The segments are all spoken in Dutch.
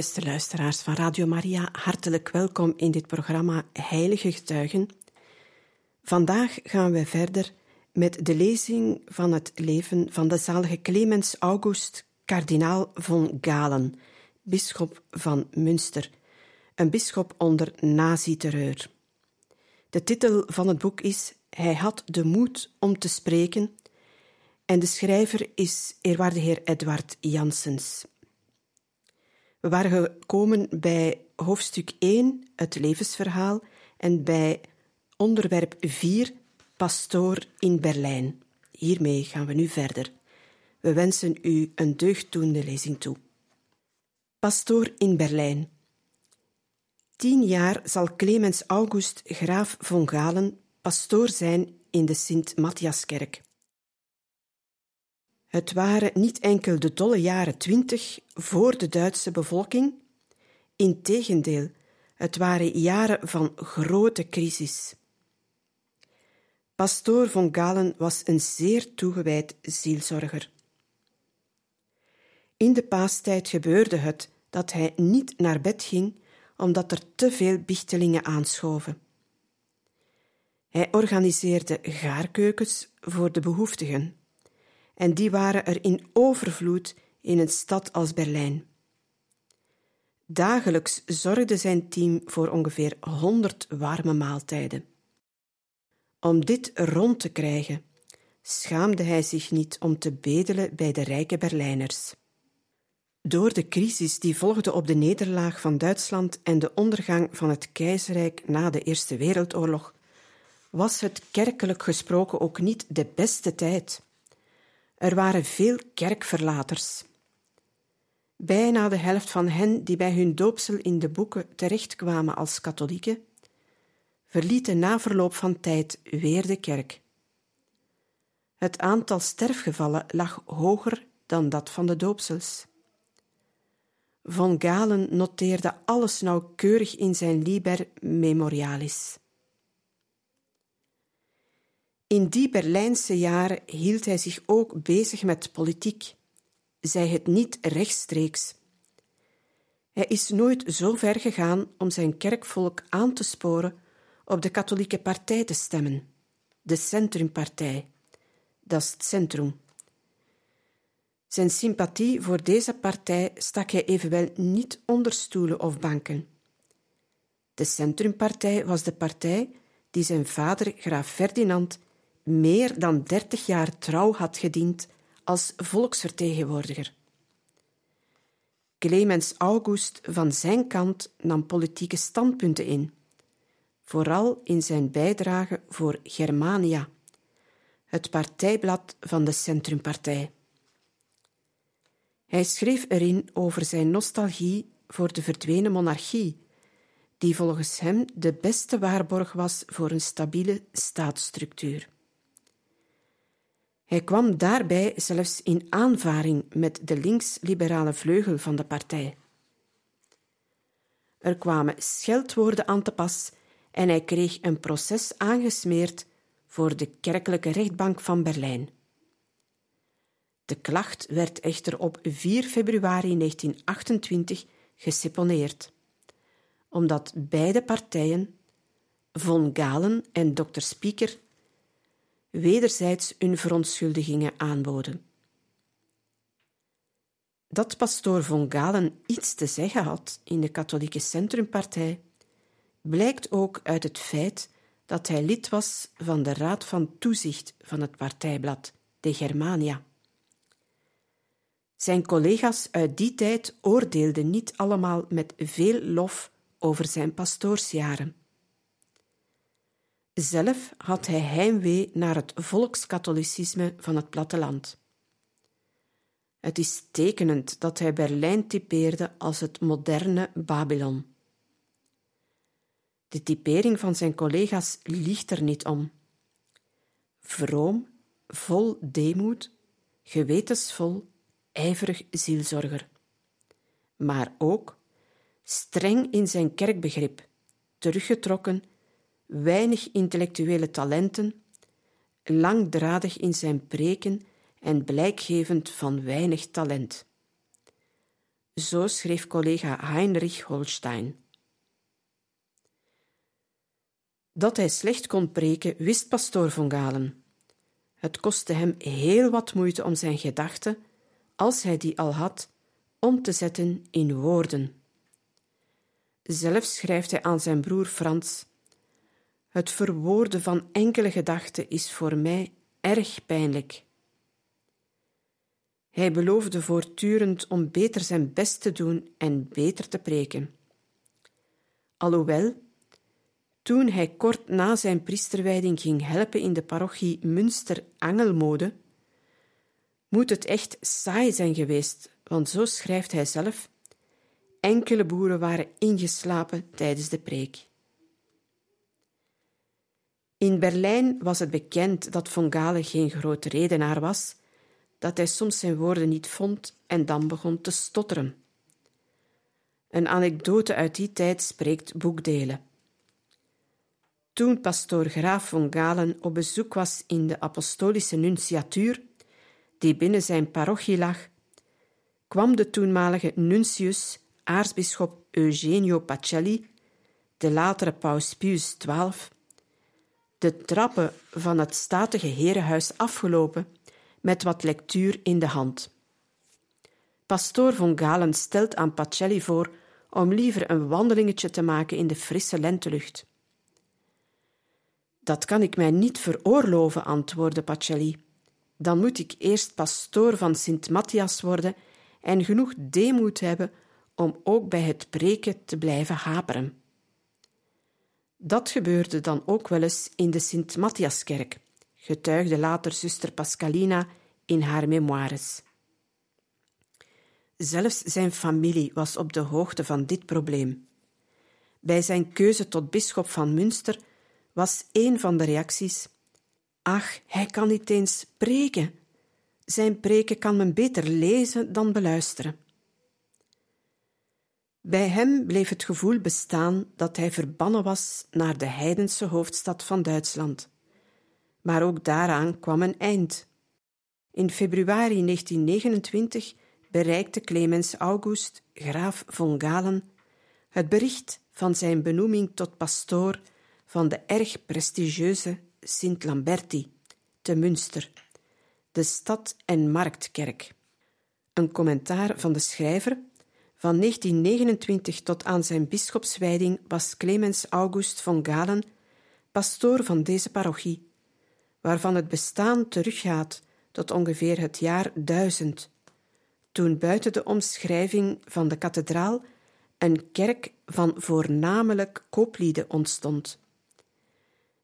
Beste luisteraars van Radio Maria, hartelijk welkom in dit programma Heilige Getuigen. Vandaag gaan we verder met de lezing van het leven van de zalige Clemens August, kardinaal von Galen, bisschop van Münster, een bisschop onder nazi-terreur. De titel van het boek is Hij had de moed om te spreken en de schrijver is eerwaarde heer Edward Janssens. We waren gekomen bij hoofdstuk 1, het levensverhaal, en bij onderwerp 4, pastoor in Berlijn. Hiermee gaan we nu verder. We wensen u een deugddoende lezing toe. Pastoor in Berlijn. Tien jaar zal Clemens August Graaf von Galen pastoor zijn in de Sint-Matthiaskerk. Het waren niet enkel de dolle jaren twintig voor de Duitse bevolking, integendeel, het waren jaren van grote crisis. Pastoor von Galen was een zeer toegewijd zielzorger. In de paastijd gebeurde het dat hij niet naar bed ging omdat er te veel bichtelingen aanschoven. Hij organiseerde gaarkeukens voor de behoeftigen en die waren er in overvloed in een stad als Berlijn. Dagelijks zorgde zijn team voor ongeveer 100 warme maaltijden. Om dit rond te krijgen, schaamde hij zich niet om te bedelen bij de rijke Berlijners. Door de crisis die volgde op de nederlaag van Duitsland en de ondergang van het keizerrijk na de Eerste Wereldoorlog, was het kerkelijk gesproken ook niet de beste tijd. Er waren veel kerkverlaters. Bijna de helft van hen die bij hun doopsel in de boeken terechtkwamen als katholieken, verlieten na verloop van tijd weer de kerk. Het aantal sterfgevallen lag hoger dan dat van de doopsels. Von Galen noteerde alles nauwkeurig in zijn Liber Memorialis. In die Berlijnse jaren hield hij zich ook bezig met politiek, zij het niet rechtstreeks. Hij is nooit zo ver gegaan om zijn kerkvolk aan te sporen op de katholieke partij te stemmen, de Centrumpartij, dat is het centrum. Zijn sympathie voor deze partij stak hij evenwel niet onder stoelen of banken. De Centrumpartij was de partij die zijn vader, graaf Ferdinand, meer dan dertig jaar trouw had gediend als volksvertegenwoordiger. Clemens August van zijn kant nam politieke standpunten in, vooral in zijn bijdrage voor Germania, het partijblad van de Centrumpartij. Hij schreef erin over zijn nostalgie voor de verdwenen monarchie, die volgens hem de beste waarborg was voor een stabiele staatsstructuur. Hij kwam daarbij zelfs in aanvaring met de links-liberale vleugel van de partij. Er kwamen scheldwoorden aan te pas en hij kreeg een proces aangesmeerd voor de kerkelijke rechtbank van Berlijn. De klacht werd echter op 4 februari 1928 geseponeerd, omdat beide partijen, von Galen en dokter Spieker, wederzijds hun verontschuldigingen aanboden. Dat pastoor von Galen iets te zeggen had in de katholieke Centrumpartij, blijkt ook uit het feit dat hij lid was van de Raad van Toezicht van het partijblad, de Germania. Zijn collega's uit die tijd oordeelden niet allemaal met veel lof over zijn pastoorsjaren. Zelf had hij heimwee naar het volkskatholicisme van het platteland. Het is tekenend dat hij Berlijn typeerde als het moderne Babylon. De typering van zijn collega's liegt er niet om. Vroom, vol deemoed, gewetensvol, ijverig zielzorger. Maar ook streng in zijn kerkbegrip, teruggetrokken weinig intellectuele talenten, langdradig in zijn preken en blijkgevend van weinig talent. Zo schreef collega Heinrich Holstein. Dat hij slecht kon preken, wist pastoor von Galen. Het kostte hem heel wat moeite om zijn gedachten, als hij die al had, om te zetten in woorden. Zelf schrijft hij aan zijn broer Frans: Het verwoorden van enkele gedachten is voor mij erg pijnlijk. Hij beloofde voortdurend om beter zijn best te doen en beter te preken. Alhoewel, toen hij kort na zijn priesterwijding ging helpen in de parochie Münster-Angelmode, moet het echt saai zijn geweest, want zo schrijft hij zelf: enkele boeren waren ingeslapen tijdens de preek. In Berlijn was het bekend dat von Galen geen grote redenaar was, dat hij soms zijn woorden niet vond en dan begon te stotteren. Een anekdote uit die tijd spreekt boekdelen. Toen pastoor Graaf von Galen op bezoek was in de apostolische nunciatuur, die binnen zijn parochie lag, kwam de toenmalige nuntius, aartsbisschop Eugenio Pacelli, de latere paus Pius XII, de trappen van het statige herenhuis afgelopen met wat lectuur in de hand. Pastoor von Galen stelt aan Pacelli voor om liever een wandelingetje te maken in de frisse lentelucht. Dat kan ik mij niet veroorloven, antwoordde Pacelli. Dan moet ik eerst pastoor van Sint Matthias worden en genoeg deemoed hebben om ook bij het preken te blijven haperen. Dat gebeurde dan ook wel eens in de Sint Matthiaskerk, getuigde later zuster Pascalina in haar memoires. Zelfs zijn familie was op de hoogte van dit probleem. Bij zijn keuze tot bisschop van Münster was een van de reacties: Ach, hij kan niet eens preken. Zijn preken kan men beter lezen dan beluisteren. Bij hem bleef het gevoel bestaan dat hij verbannen was naar de heidense hoofdstad van Duitsland. Maar ook daaraan kwam een eind. In februari 1929 bereikte Clemens August, graaf von Galen, het bericht van zijn benoeming tot pastoor van de erg prestigieuze Sint Lamberti te Münster, de stad- en marktkerk. Een commentaar van de schrijver van 1929 tot aan zijn bisschopswijding was Clemens August von Galen pastoor van deze parochie, waarvan het bestaan teruggaat tot ongeveer het jaar 1000, toen buiten de omschrijving van de kathedraal een kerk van voornamelijk kooplieden ontstond.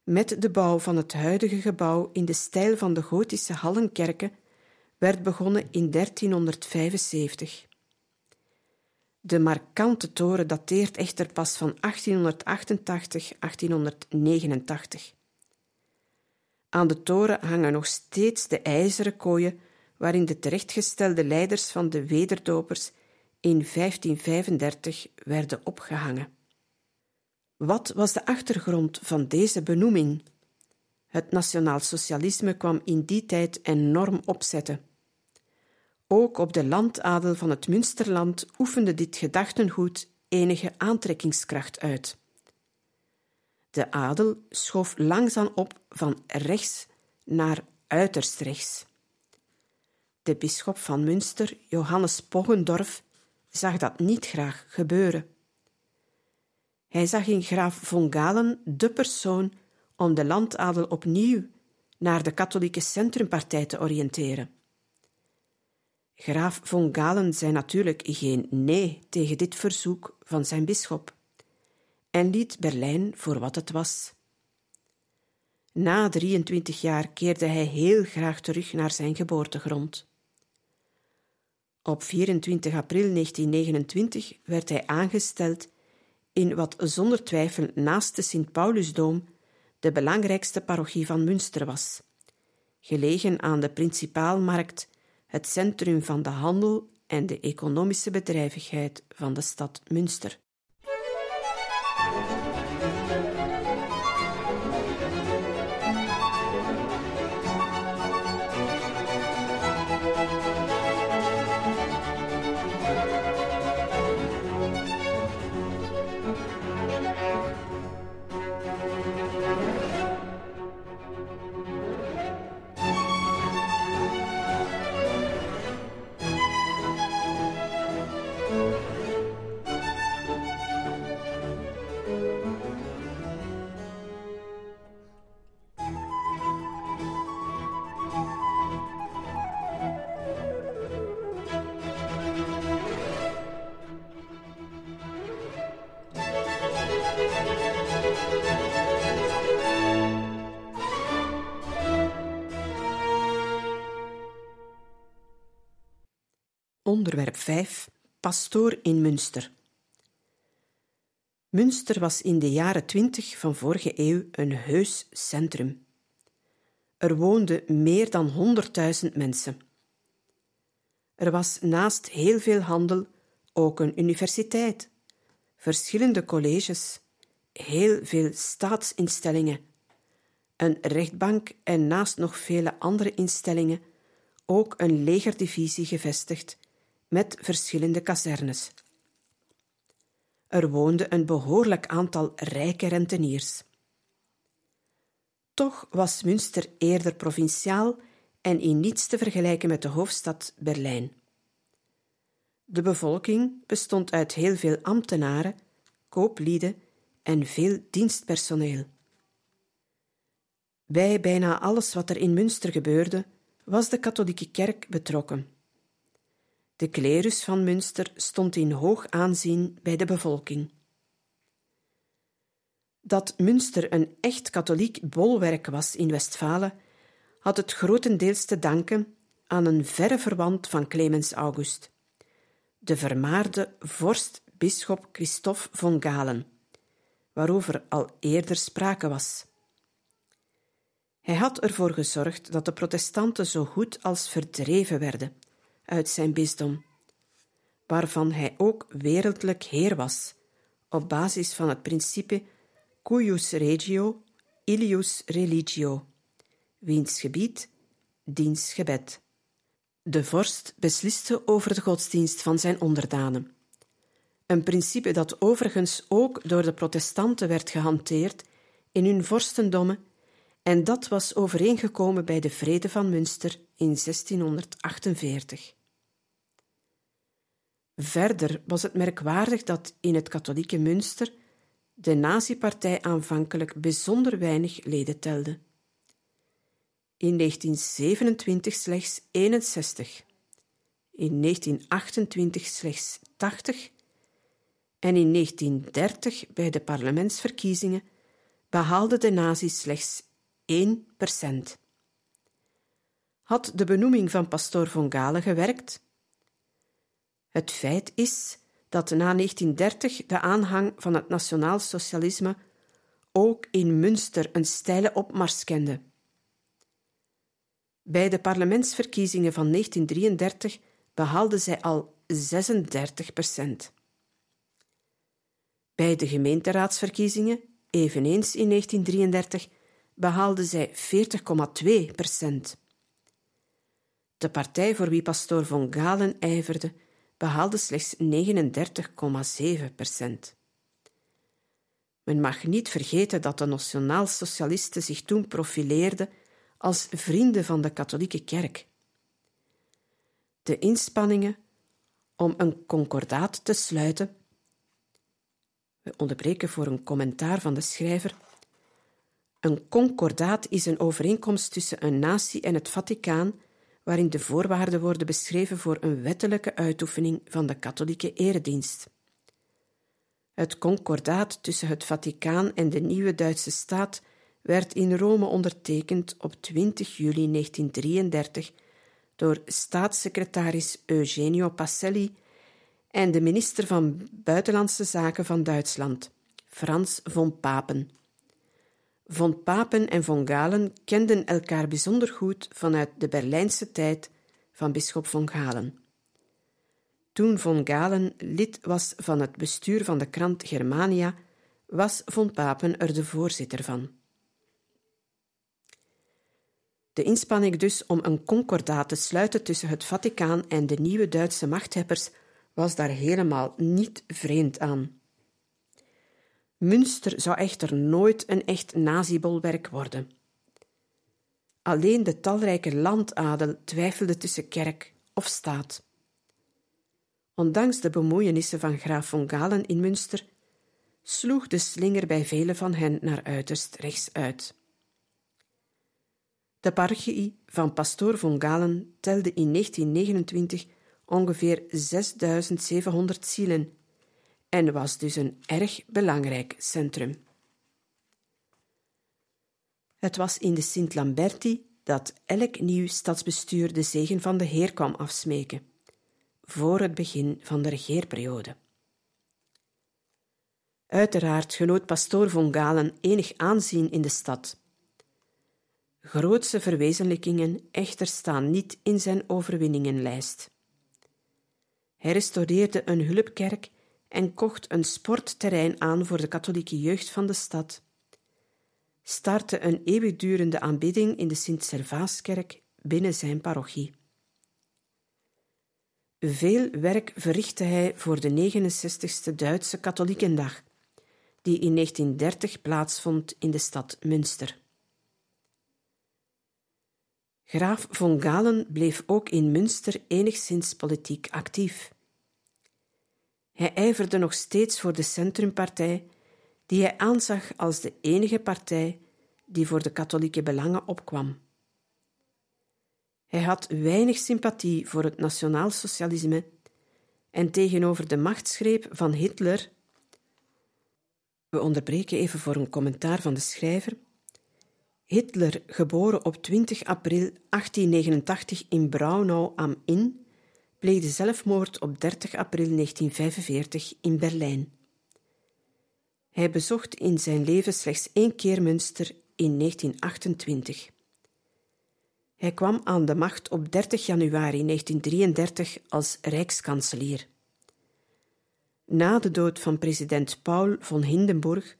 Met de bouw van het huidige gebouw in de stijl van de gotische hallenkerken werd begonnen in 1375. De markante toren dateert echter pas van 1888-1889. Aan de toren hangen nog steeds de ijzeren kooien waarin de terechtgestelde leiders van de wederdopers in 1535 werden opgehangen. Wat was de achtergrond van deze benoeming? Het nationaal-socialisme kwam in die tijd enorm opzetten. Ook op de landadel van het Münsterland oefende dit gedachtengoed enige aantrekkingskracht uit. De adel schoof langzaam op van rechts naar uiterst rechts. De bisschop van Münster, Johannes Poggendorf, zag dat niet graag gebeuren. Hij zag in graaf von Galen de persoon om de landadel opnieuw naar de katholieke centrumpartij te oriënteren. Graaf von Galen zei natuurlijk geen nee tegen dit verzoek van zijn bisschop en liet Berlijn voor wat het was. Na 23 jaar keerde hij heel graag terug naar zijn geboortegrond. Op 24 april 1929 werd hij aangesteld in wat zonder twijfel naast de Sint-Paulusdoom de belangrijkste parochie van Münster was, gelegen aan de Principaalmarkt, het centrum van de handel en de economische bedrijvigheid van de stad Münster. Onderwerp 5. Pastoor in Münster. Münster was in de jaren twintig van vorige eeuw een heus centrum. Er woonden meer dan honderdduizend mensen. Er was naast heel veel handel ook een universiteit, verschillende colleges, heel veel staatsinstellingen, een rechtbank en naast nog vele andere instellingen ook een legerdivisie gevestigd met verschillende kazernes. Er woonde een behoorlijk aantal rijke renteniers. Toch was Münster eerder provinciaal en in niets te vergelijken met de hoofdstad Berlijn. De bevolking bestond uit heel veel ambtenaren, kooplieden en veel dienstpersoneel. Bij bijna alles wat er in Münster gebeurde, was de katholieke kerk betrokken. De klerus van Münster stond in hoog aanzien bij de bevolking. Dat Münster een echt katholiek bolwerk was in Westfalen, had het grotendeels te danken aan een verre verwant van Clemens August, de vermaarde vorst-bisschop Christophe von Galen, waarover al eerder sprake was. Hij had ervoor gezorgd dat de protestanten zo goed als verdreven werden uit zijn bisdom, waarvan hij ook wereldlijk heer was, op basis van het principe cuius regio, ilius religio, wiens gebied, diens gebed. De vorst besliste over de godsdienst van zijn onderdanen. Een principe dat overigens ook door de protestanten werd gehanteerd in hun vorstendommen en dat was overeengekomen bij de Vrede van Münster in 1648. Verder was het merkwaardig dat in het katholieke Münster de nazi-partij aanvankelijk bijzonder weinig leden telde. In 1927 slechts 61, in 1928 slechts 80 en in 1930 bij de parlementsverkiezingen behaalden de nazi's slechts 1% Had de benoeming van pastoor von Galen gewerkt? Het feit is dat na 1930 de aanhang van het nationaal socialisme ook in Münster een steile opmars kende. Bij de parlementsverkiezingen van 1933 behaalde zij al 36% Bij de gemeenteraadsverkiezingen, eveneens in 1933, behaalde zij 40,2 procent. De partij voor wie pastoor von Galen ijverde, behaalde slechts 39,7 procent. Men mag niet vergeten dat de nationaal-socialisten zich toen profileerden als vrienden van de katholieke kerk. De inspanningen om een concordaat te sluiten. We onderbreken voor een commentaar van de schrijver een concordaat is een overeenkomst tussen een natie en het Vaticaan, waarin de voorwaarden worden beschreven voor een wettelijke uitoefening van de katholieke eredienst. Het concordaat tussen het Vaticaan en de nieuwe Duitse staat werd in Rome ondertekend op 20 juli 1933 door staatssecretaris Eugenio Pacelli en de minister van Buitenlandse Zaken van Duitsland, Frans von Papen. Von Papen en von Galen kenden elkaar bijzonder goed vanuit de Berlijnse tijd van bisschop von Galen. Toen von Galen lid was van het bestuur van de krant Germania, was von Papen er de voorzitter van. De inspanning dus om een concordaat te sluiten tussen het Vaticaan en de nieuwe Duitse machthebbers was daar helemaal niet vreemd aan. Münster zou echter nooit een echt nazibolwerk worden. Alleen de talrijke landadel twijfelde tussen kerk of staat. Ondanks de bemoeienissen van graaf von Galen in Münster, sloeg de slinger bij velen van hen naar uiterst rechts uit. De parochie van pastoor von Galen telde in 1929 ongeveer 6700 zielen en was dus een erg belangrijk centrum. Het was in de Sint-Lamberti dat elk nieuw stadsbestuur de zegen van de Heer kwam afsmeken. voor het begin van de regeerperiode. Uiteraard genoot pastoor von Galen enig aanzien in de stad. Grootse verwezenlijkingen echter staan niet in zijn overwinningenlijst. Hij restaureerde een hulpkerk en kocht een sportterrein aan voor de katholieke jeugd van de stad, startte een eeuwigdurende aanbidding in de Sint-Servaaskerk binnen zijn parochie. Veel werk verrichtte hij voor de 69ste Duitse Katholiekendag, die in 1930 plaatsvond in de stad Münster. Graaf von Galen bleef ook in Münster enigszins politiek actief. Hij ijverde nog steeds voor de Centrumpartij, die hij aanzag als de enige partij die voor de katholieke belangen opkwam. Hij had weinig sympathie voor het nationaalsocialisme en tegenover de machtsgreep van Hitler. We onderbreken even voor een commentaar van de schrijver. Hitler, geboren op 20 april 1889 in Braunau am Inn, pleegde zelfmoord op 30 april 1945 in Berlijn. Hij bezocht in zijn leven slechts één keer Münster in 1928. Hij kwam aan de macht op 30 januari 1933 als rijkskanselier. Na de dood van president Paul von Hindenburg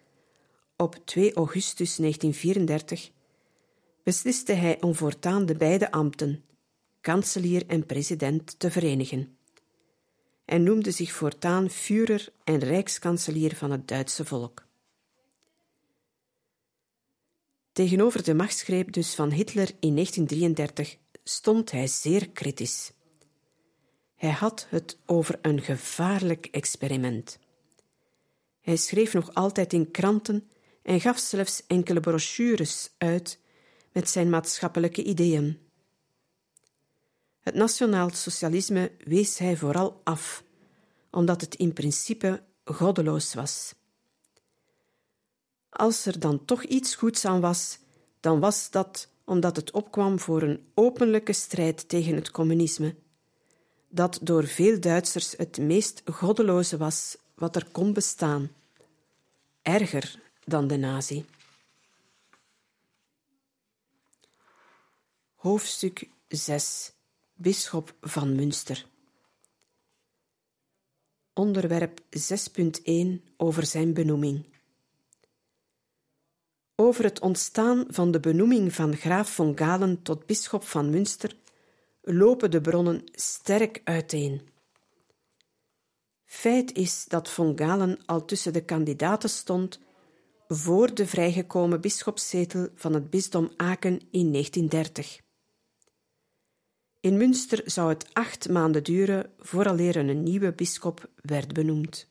op 2 augustus 1934 besliste hij om voortaan de beide ambten, kanselier en president, te verenigen. Hij noemde zich voortaan Führer en rijkskanselier van het Duitse volk. Tegenover de machtsgreep dus van Hitler in 1933 stond hij zeer kritisch. Hij had het over een gevaarlijk experiment. Hij schreef nog altijd in kranten en gaf zelfs enkele brochures uit met zijn maatschappelijke ideeën. Het nationaal socialisme wees hij vooral af, omdat het in principe goddeloos was. Als er dan toch iets goeds aan was, dan was dat omdat het opkwam voor een openlijke strijd tegen het communisme, dat door veel Duitsers het meest goddeloze was wat er kon bestaan, erger dan de nazi. Hoofdstuk 6 Bisschop van Münster Onderwerp 6.1 over zijn benoeming over het ontstaan van de benoeming van graaf von Galen tot bisschop van Münster lopen de bronnen sterk uiteen. Feit is dat von Galen al tussen de kandidaten stond voor de vrijgekomen bisschopszetel van het bisdom Aken in 1930. In Münster zou het acht maanden duren vooraleer een nieuwe bisschop werd benoemd.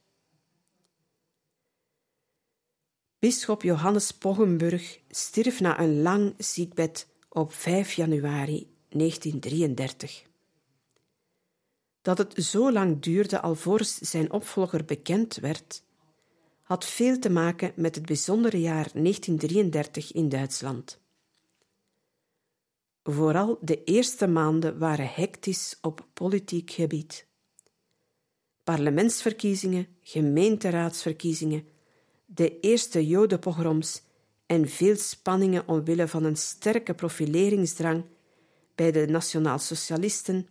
Bisschop Johannes Poggenburg stierf na een lang ziekbed op 5 januari 1933. Dat het zo lang duurde alvorens zijn opvolger bekend werd, had veel te maken met het bijzondere jaar 1933 in Duitsland. Vooral de eerste maanden waren hectisch op politiek gebied. Parlementsverkiezingen, gemeenteraadsverkiezingen de eerste jodenpogroms en veel spanningen omwille van een sterke profileringsdrang bij de nationaalsocialisten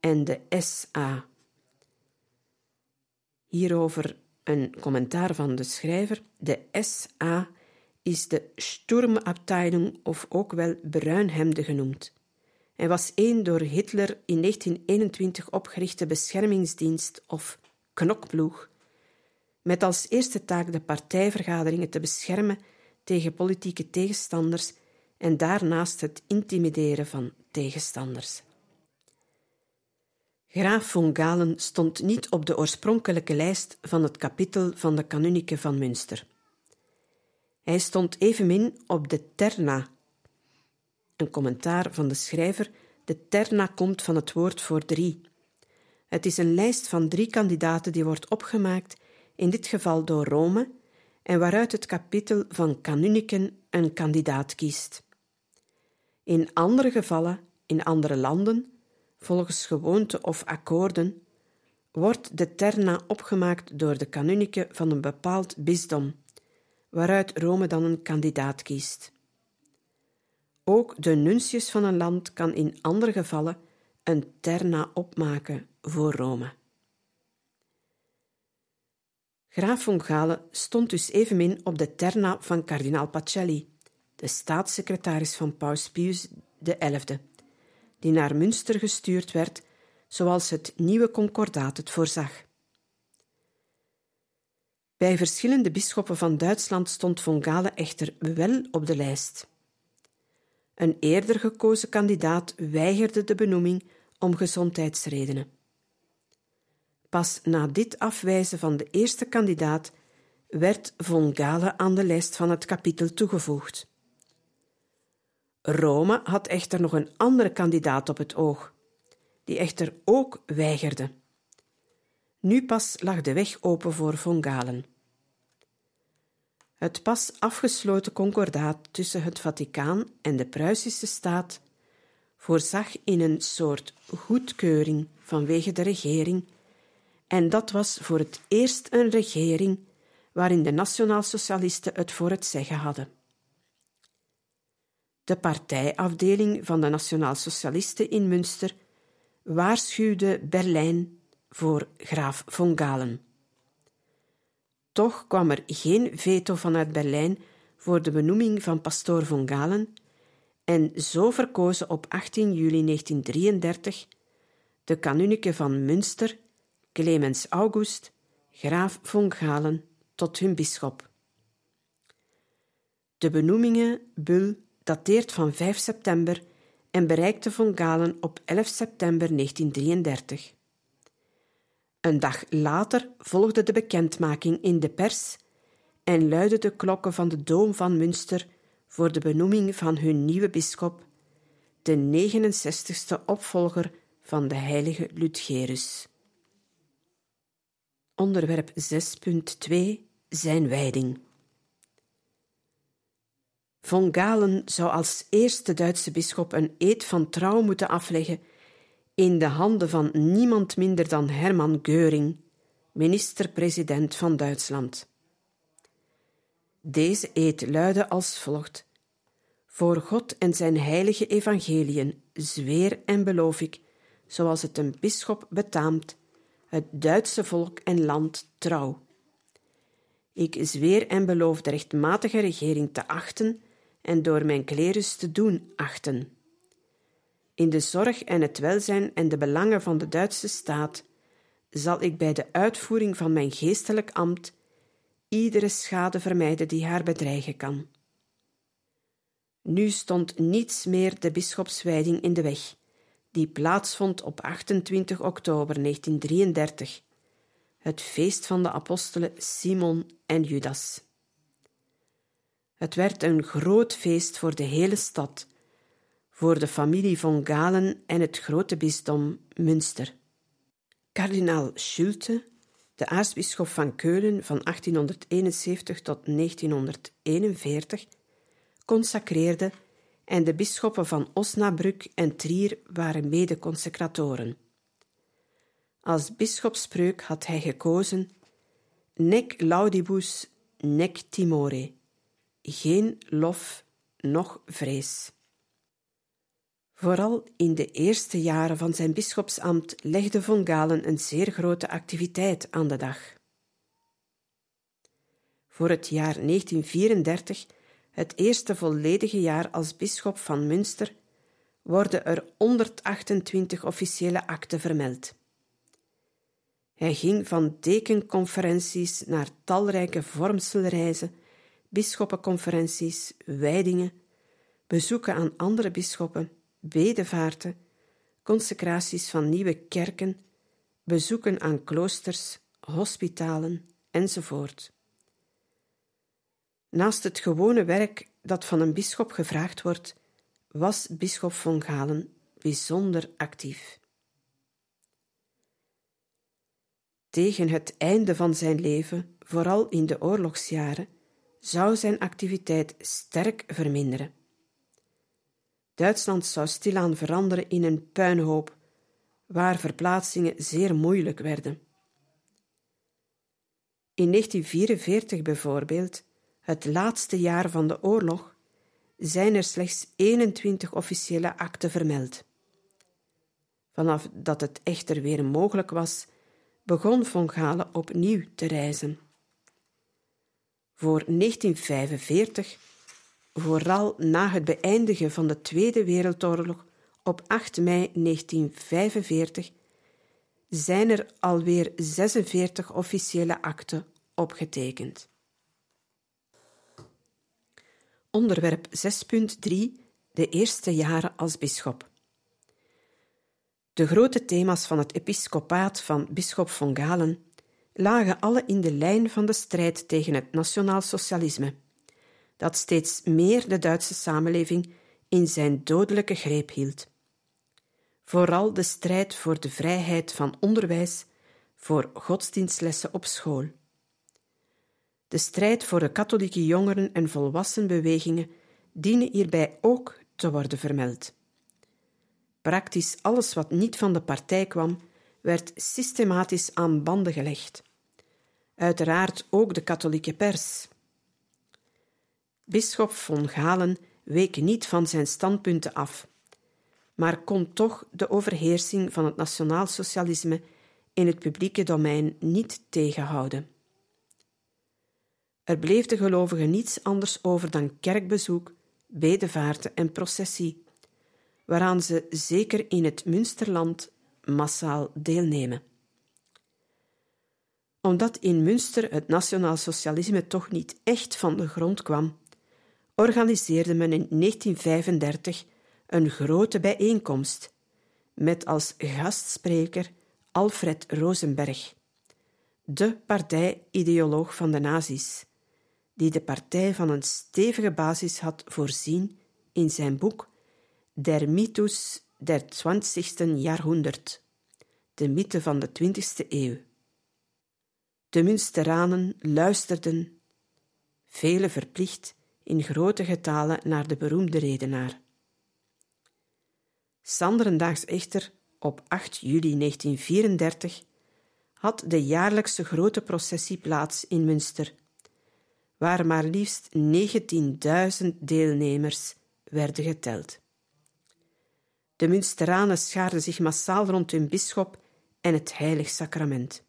en de SA. Hierover een commentaar van de schrijver. De SA is de Sturmabteilung of ook wel Bruinhemde genoemd en was een door Hitler in 1921 opgerichte beschermingsdienst of knokploeg met als eerste taak de partijvergaderingen te beschermen tegen politieke tegenstanders en daarnaast het intimideren van tegenstanders. Graaf von Galen stond niet op de oorspronkelijke lijst van het kapitel van de kanunike van Münster. Hij stond evenmin op de terna. Een commentaar van de schrijver: de terna komt van het woord voor drie. Het is een lijst van drie kandidaten die wordt opgemaakt in dit geval door Rome, en waaruit het kapitel van kanuniken een kandidaat kiest. In andere gevallen, in andere landen, volgens gewoonte of akkoorden, wordt de terna opgemaakt door de kanunniken van een bepaald bisdom, waaruit Rome dan een kandidaat kiest. Ook de nuntius van een land kan in andere gevallen een terna opmaken voor Rome. Graaf von Galen stond dus evenmin op de terna van kardinaal Pacelli, de staatssecretaris van Paus Pius XI, die naar Münster gestuurd werd, zoals het nieuwe concordaat het voorzag. Bij verschillende bisschoppen van Duitsland stond von Galen echter wel op de lijst. Een eerder gekozen kandidaat weigerde de benoeming om gezondheidsredenen. Pas na dit afwijzen van de eerste kandidaat werd von Galen aan de lijst van het kapitel toegevoegd. Rome had echter nog een andere kandidaat op het oog, die echter ook weigerde. Nu pas lag de weg open voor von Galen. Het pas afgesloten concordaat tussen het Vaticaan en de Pruisische staat voorzag in een soort goedkeuring vanwege de regering, en dat was voor het eerst een regering waarin de nationaal-socialisten het voor het zeggen hadden. De partijafdeling van de nationaal-socialisten in Münster waarschuwde Berlijn voor graaf von Galen. Toch kwam er geen veto vanuit Berlijn voor de benoeming van pastoor von Galen en zo verkozen op 18 juli 1933 de kanunike van Münster, Clemens August, graaf von Galen, tot hun bisschop. De benoemingen bul dateert van 5 september en bereikte von Galen op 11 september 1933. Een dag later volgde de bekendmaking in de pers en luidden de klokken van de Doom van Münster voor de benoeming van hun nieuwe bisschop, de 69ste opvolger van de heilige Ludgerus. Onderwerp 6.2 Zijn wijding. Von Galen zou als eerste Duitse bisschop een eed van trouw moeten afleggen in de handen van niemand minder dan Hermann Göring, minister-president van Duitsland. Deze eed luidde als volgt: Voor God en zijn heilige evangeliën zweer en beloof ik, zoals het een bisschop betaamt, het Duitse volk en land trouw. Ik zweer en beloof de rechtmatige regering te achten en door mijn klerus te doen achten. In de zorg en het welzijn en de belangen van de Duitse staat zal ik bij de uitvoering van mijn geestelijk ambt iedere schade vermijden die haar bedreigen kan. Nu stond niets meer de bisschopswijding in de weg, die plaatsvond op 28 oktober 1933, het feest van de apostelen Simon en Judas. Het werd een groot feest voor de hele stad, voor de familie von Galen en het grote bisdom Münster. Kardinaal Schulte, de aartsbisschop van Keulen van 1871 tot 1941, consacreerde en de bisschoppen van Osnabrück en Trier waren mede-consecratoren. Als bisschopspreuk had hij gekozen Nec laudibus, nec timore, geen lof, noch vrees. Vooral in de eerste jaren van zijn bisschopsambt legde von Galen een zeer grote activiteit aan de dag. Voor het jaar 1934, het eerste volledige jaar als bisschop van Münster, worden er 128 officiële akten vermeld. Hij ging van dekenconferenties naar talrijke vormselreizen, bisschoppenconferenties, wijdingen, bezoeken aan andere bisschoppen bedevaarten, consecraties van nieuwe kerken, bezoeken aan kloosters, hospitalen enzovoort. Naast het gewone werk dat van een bisschop gevraagd wordt, was bisschop von Galen bijzonder actief. Tegen het einde van zijn leven, vooral in de oorlogsjaren, zou zijn activiteit sterk verminderen. Duitsland zou stilaan veranderen in een puinhoop, waar verplaatsingen zeer moeilijk werden. In 1944 bijvoorbeeld, het laatste jaar van de oorlog, zijn er slechts 21 officiële akten vermeld. Vanaf dat het echter weer mogelijk was, begon von Galen opnieuw te reizen. Voor 1945, vooral na het beëindigen van de Tweede Wereldoorlog op 8 mei 1945, zijn er alweer 46 officiële akten opgetekend. Onderwerp 6.3 De eerste jaren als bisschop. De grote thema's van het episcopaat van bisschop von Galen lagen alle in de lijn van de strijd tegen het nationaal socialisme, dat steeds meer de Duitse samenleving in zijn dodelijke greep hield. Vooral de strijd voor de vrijheid van onderwijs, voor godsdienstlessen op school. De strijd voor de katholieke jongeren en volwassenbewegingen dienen hierbij ook te worden vermeld. Praktisch alles wat niet van de partij kwam, werd systematisch aan banden gelegd. Uiteraard ook de katholieke pers. Bisschop von Galen week niet van zijn standpunten af, maar kon toch de overheersing van het nationaalsocialisme in het publieke domein niet tegenhouden. Er bleef de gelovigen niets anders over dan kerkbezoek, bedevaarten en processie, waaraan ze zeker in het Münsterland massaal deelnemen. Omdat in Münster het nationaal socialisme toch niet echt van de grond kwam, organiseerde men in 1935 een grote bijeenkomst met als gastspreker Alfred Rosenberg, de partijideoloog van de nazi's die de partij van een stevige basis had voorzien in zijn boek Der Mythos der 20. Jahrhundert, de mythe van de 20e eeuw. De Münsteranen luisterden, vele verplicht, in grote getalen naar de beroemde redenaar. Sanderendaags echter, op 8 juli 1934, had de jaarlijkse grote processie plaats in Münster, waar maar liefst 19.000 deelnemers werden geteld. De Münsteranen schaarden zich massaal rond hun bisschop en het heilig sacrament.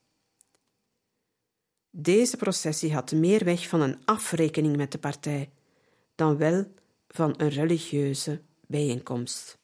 Deze processie had meer weg van een afrekening met de partij dan wel van een religieuze bijeenkomst.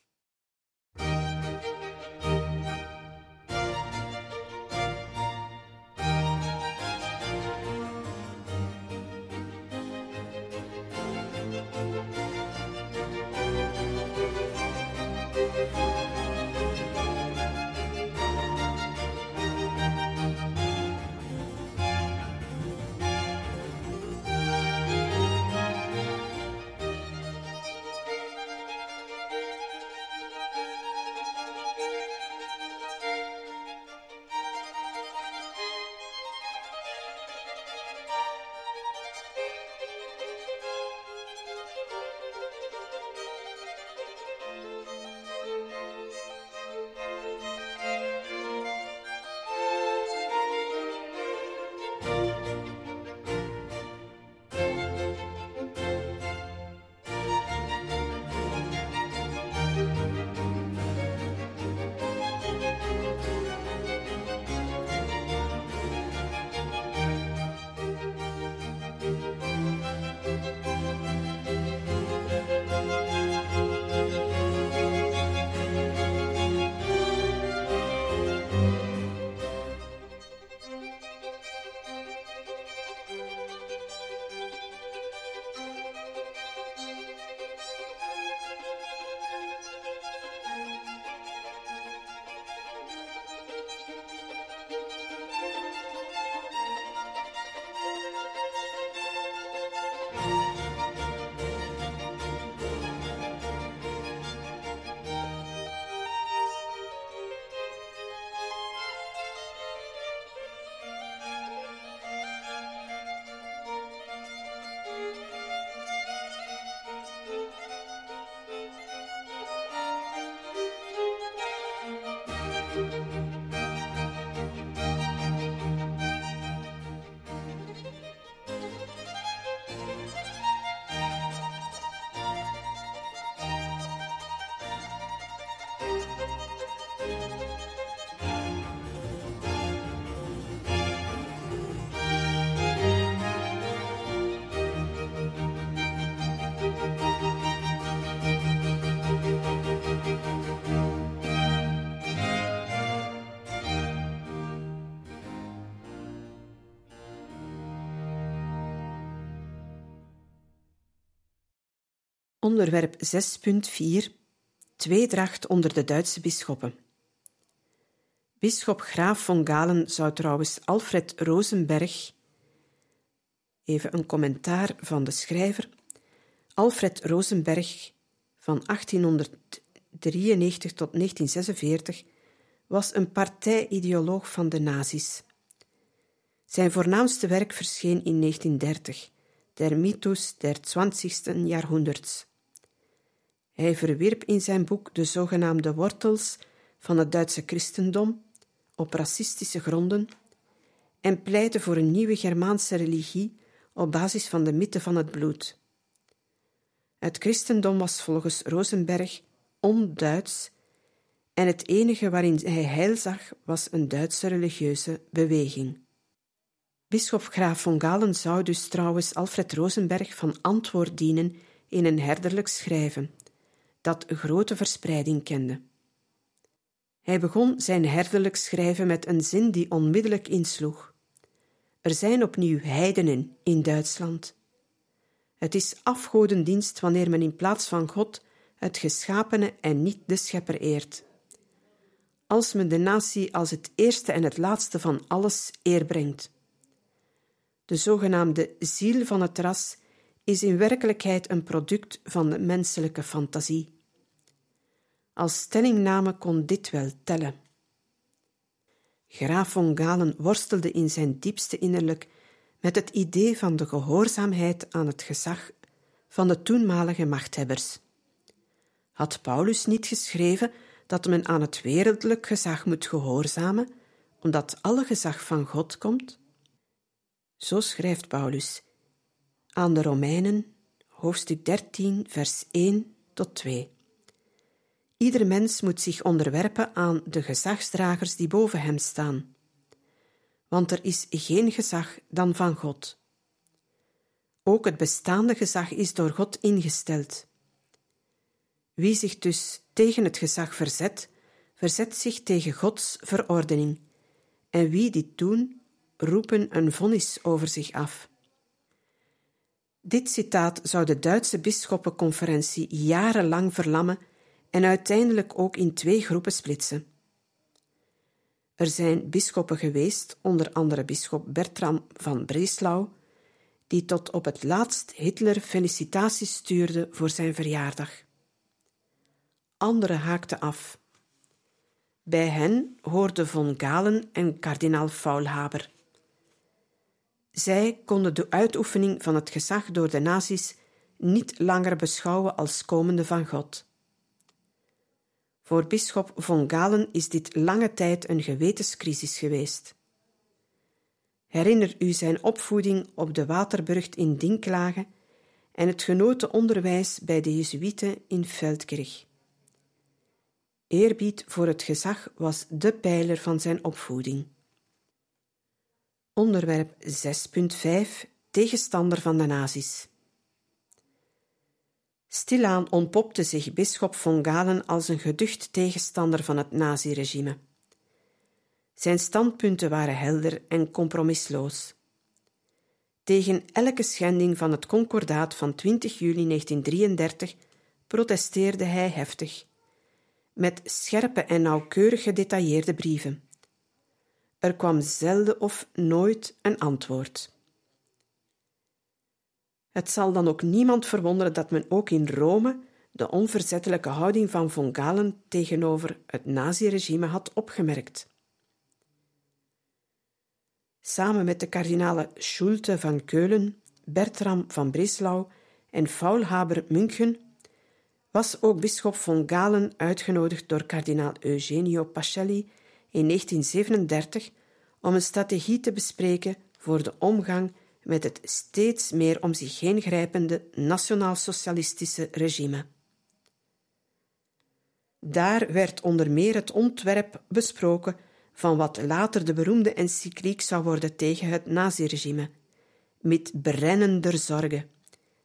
Onderwerp 6.4 Tweedracht onder de Duitse bisschoppen. Bisschop Graaf von Galen zou trouwens Alfred Rosenberg. Even een commentaar van de schrijver. Alfred Rosenberg van 1893 tot 1946 was een partijideoloog van de nazi's. Zijn voornaamste werk verscheen in 1930, Der Mythos der 20. Jahrhunderts. Hij verwierp in zijn boek de zogenaamde wortels van het Duitse christendom op racistische gronden en pleitte voor een nieuwe Germaanse religie op basis van de mythe van het bloed. Het christendom was volgens Rosenberg on-Duits en het enige waarin hij heil zag was een Duitse religieuze beweging. Bisschop Graaf von Galen zou dus trouwens Alfred Rosenberg van antwoord dienen in een herderlijk schrijven dat grote verspreiding kende. Hij begon zijn herderlijk schrijven met een zin die onmiddellijk insloeg. Er zijn opnieuw heidenen in Duitsland. Het is afgodendienst wanneer men in plaats van God het geschapene en niet de schepper eert. Als men de natie als het eerste en het laatste van alles eer brengt. De zogenaamde ziel van het ras is in werkelijkheid een product van de menselijke fantasie. Als stellingname kon dit wel tellen. Graaf von Galen worstelde in zijn diepste innerlijk met het idee van de gehoorzaamheid aan het gezag van de toenmalige machthebbers. Had Paulus niet geschreven dat men aan het wereldlijk gezag moet gehoorzamen, omdat alle gezag van God komt? Zo schrijft Paulus aan de Romeinen, hoofdstuk 13, vers 1 tot 2. Ieder mens moet zich onderwerpen aan de gezagsdragers die boven hem staan. Want er is geen gezag dan van God. Ook het bestaande gezag is door God ingesteld. Wie zich dus tegen het gezag verzet, verzet zich tegen Gods verordening, en wie dit doen, roepen een vonnis over zich af. Dit citaat zou de Duitse bisschoppenconferentie jarenlang verlammen en uiteindelijk ook in twee groepen splitsen. Er zijn bisschoppen geweest, onder andere bisschop Bertram van Breslau, die tot op het laatst Hitler felicitaties stuurde voor zijn verjaardag. Anderen haakten af. Bij hen hoorden von Galen en kardinaal Faulhaber. Zij konden de uitoefening van het gezag door de nazi's niet langer beschouwen als komende van God. Voor bisschop von Galen is dit lange tijd een gewetenscrisis geweest. Herinner u zijn opvoeding op de Waterburgt in Dinklage en het genoten onderwijs bij de Jezuïeten in Feldkirch. Eerbied voor het gezag was de pijler van zijn opvoeding. Onderwerp 6.5 Tegenstander van de nazi's. Stilaan ontpopte zich bisschop von Galen als een geducht tegenstander van het naziregime. Zijn standpunten waren helder en compromisloos. Tegen elke schending van het concordaat van 20 juli 1933 protesteerde hij heftig, met scherpe en nauwkeurig gedetailleerde brieven. Er kwam zelden of nooit een antwoord. Het zal dan ook niemand verwonderen dat men ook in Rome de onverzettelijke houding van von Galen tegenover het naziregime had opgemerkt. Samen met de kardinalen Schulte van Keulen, Bertram van Breslau en Faulhaber München was ook bisschop von Galen uitgenodigd door kardinaal Eugenio Pacelli in 1937 om een strategie te bespreken voor de omgang met het steeds meer om zich heen grijpende nationaal-socialistische regime. Daar werd onder meer het ontwerp besproken van wat later de beroemde encycliek zou worden tegen het naziregime, met brennender zorgen,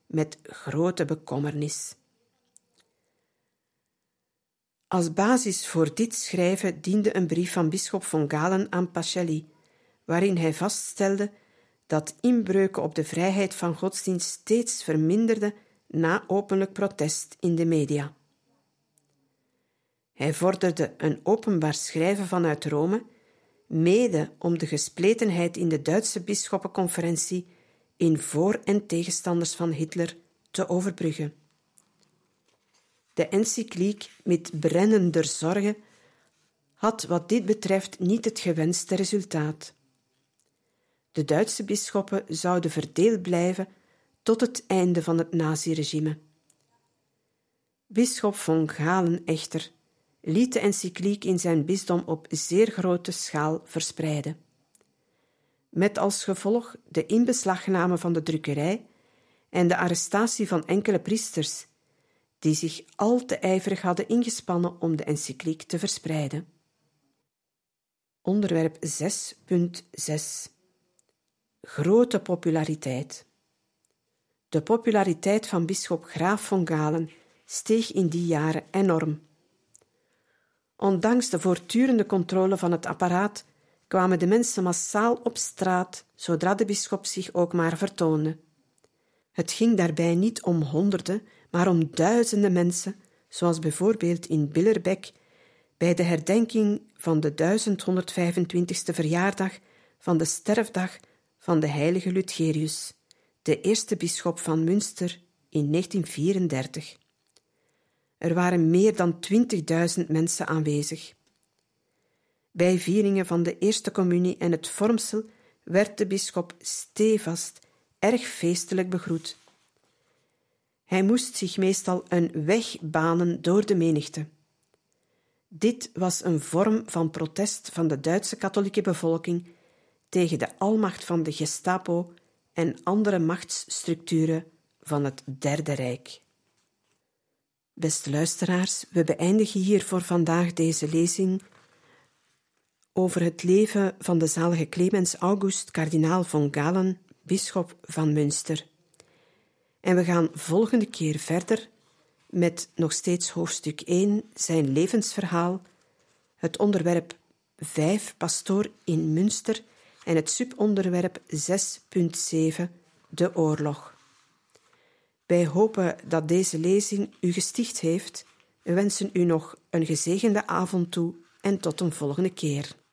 met grote bekommernis. Als basis voor dit schrijven diende een brief van bisschop von Galen aan Pacelli, waarin hij vaststelde dat inbreuken op de vrijheid van godsdienst steeds verminderden na openlijk protest in de media. Hij vorderde een openbaar schrijven vanuit Rome, mede om de gespletenheid in de Duitse bisschoppenconferentie in voor- en tegenstanders van Hitler te overbruggen. De encycliek met brennender zorgen had wat dit betreft niet het gewenste resultaat. De Duitse bisschoppen zouden verdeeld blijven tot het einde van het naziregime. Bisschop von Galen echter liet de encycliek in zijn bisdom op zeer grote schaal verspreiden. Met als gevolg de inbeslagname van de drukkerij en de arrestatie van enkele priesters, die zich al te ijverig hadden ingespannen om de encycliek te verspreiden. Onderwerp 6.6 Grote populariteit. De populariteit van bisschop Graaf von Galen steeg in die jaren enorm. Ondanks de voortdurende controle van het apparaat kwamen de mensen massaal op straat zodra de bisschop zich ook maar vertoonde. Het ging daarbij niet om honderden, maar om duizenden mensen, zoals bijvoorbeeld in Billerbeck bij de herdenking van de 1125ste verjaardag van de sterfdag van de heilige Lutgerius, de eerste bisschop van Münster in 1934. Er waren meer dan 20.000 mensen aanwezig. Bij vieringen van de eerste communie en het vormsel werd de bisschop stevast erg feestelijk begroet. Hij moest zich meestal een weg banen door de menigte. Dit was een vorm van protest van de Duitse katholieke bevolking tegen de almacht van de Gestapo en andere machtsstructuren van het Derde Rijk. Beste luisteraars, we beëindigen hier voor vandaag deze lezing over het leven van de zalige Clemens August, kardinaal von Galen, bisschop van Münster. En we gaan volgende keer verder met nog steeds hoofdstuk 1, zijn levensverhaal, het onderwerp 5, pastoor in Münster, en het subonderwerp 6.7, de oorlog. Wij hopen dat deze lezing u gesticht heeft en wensen u nog een gezegende avond toe en tot een volgende keer.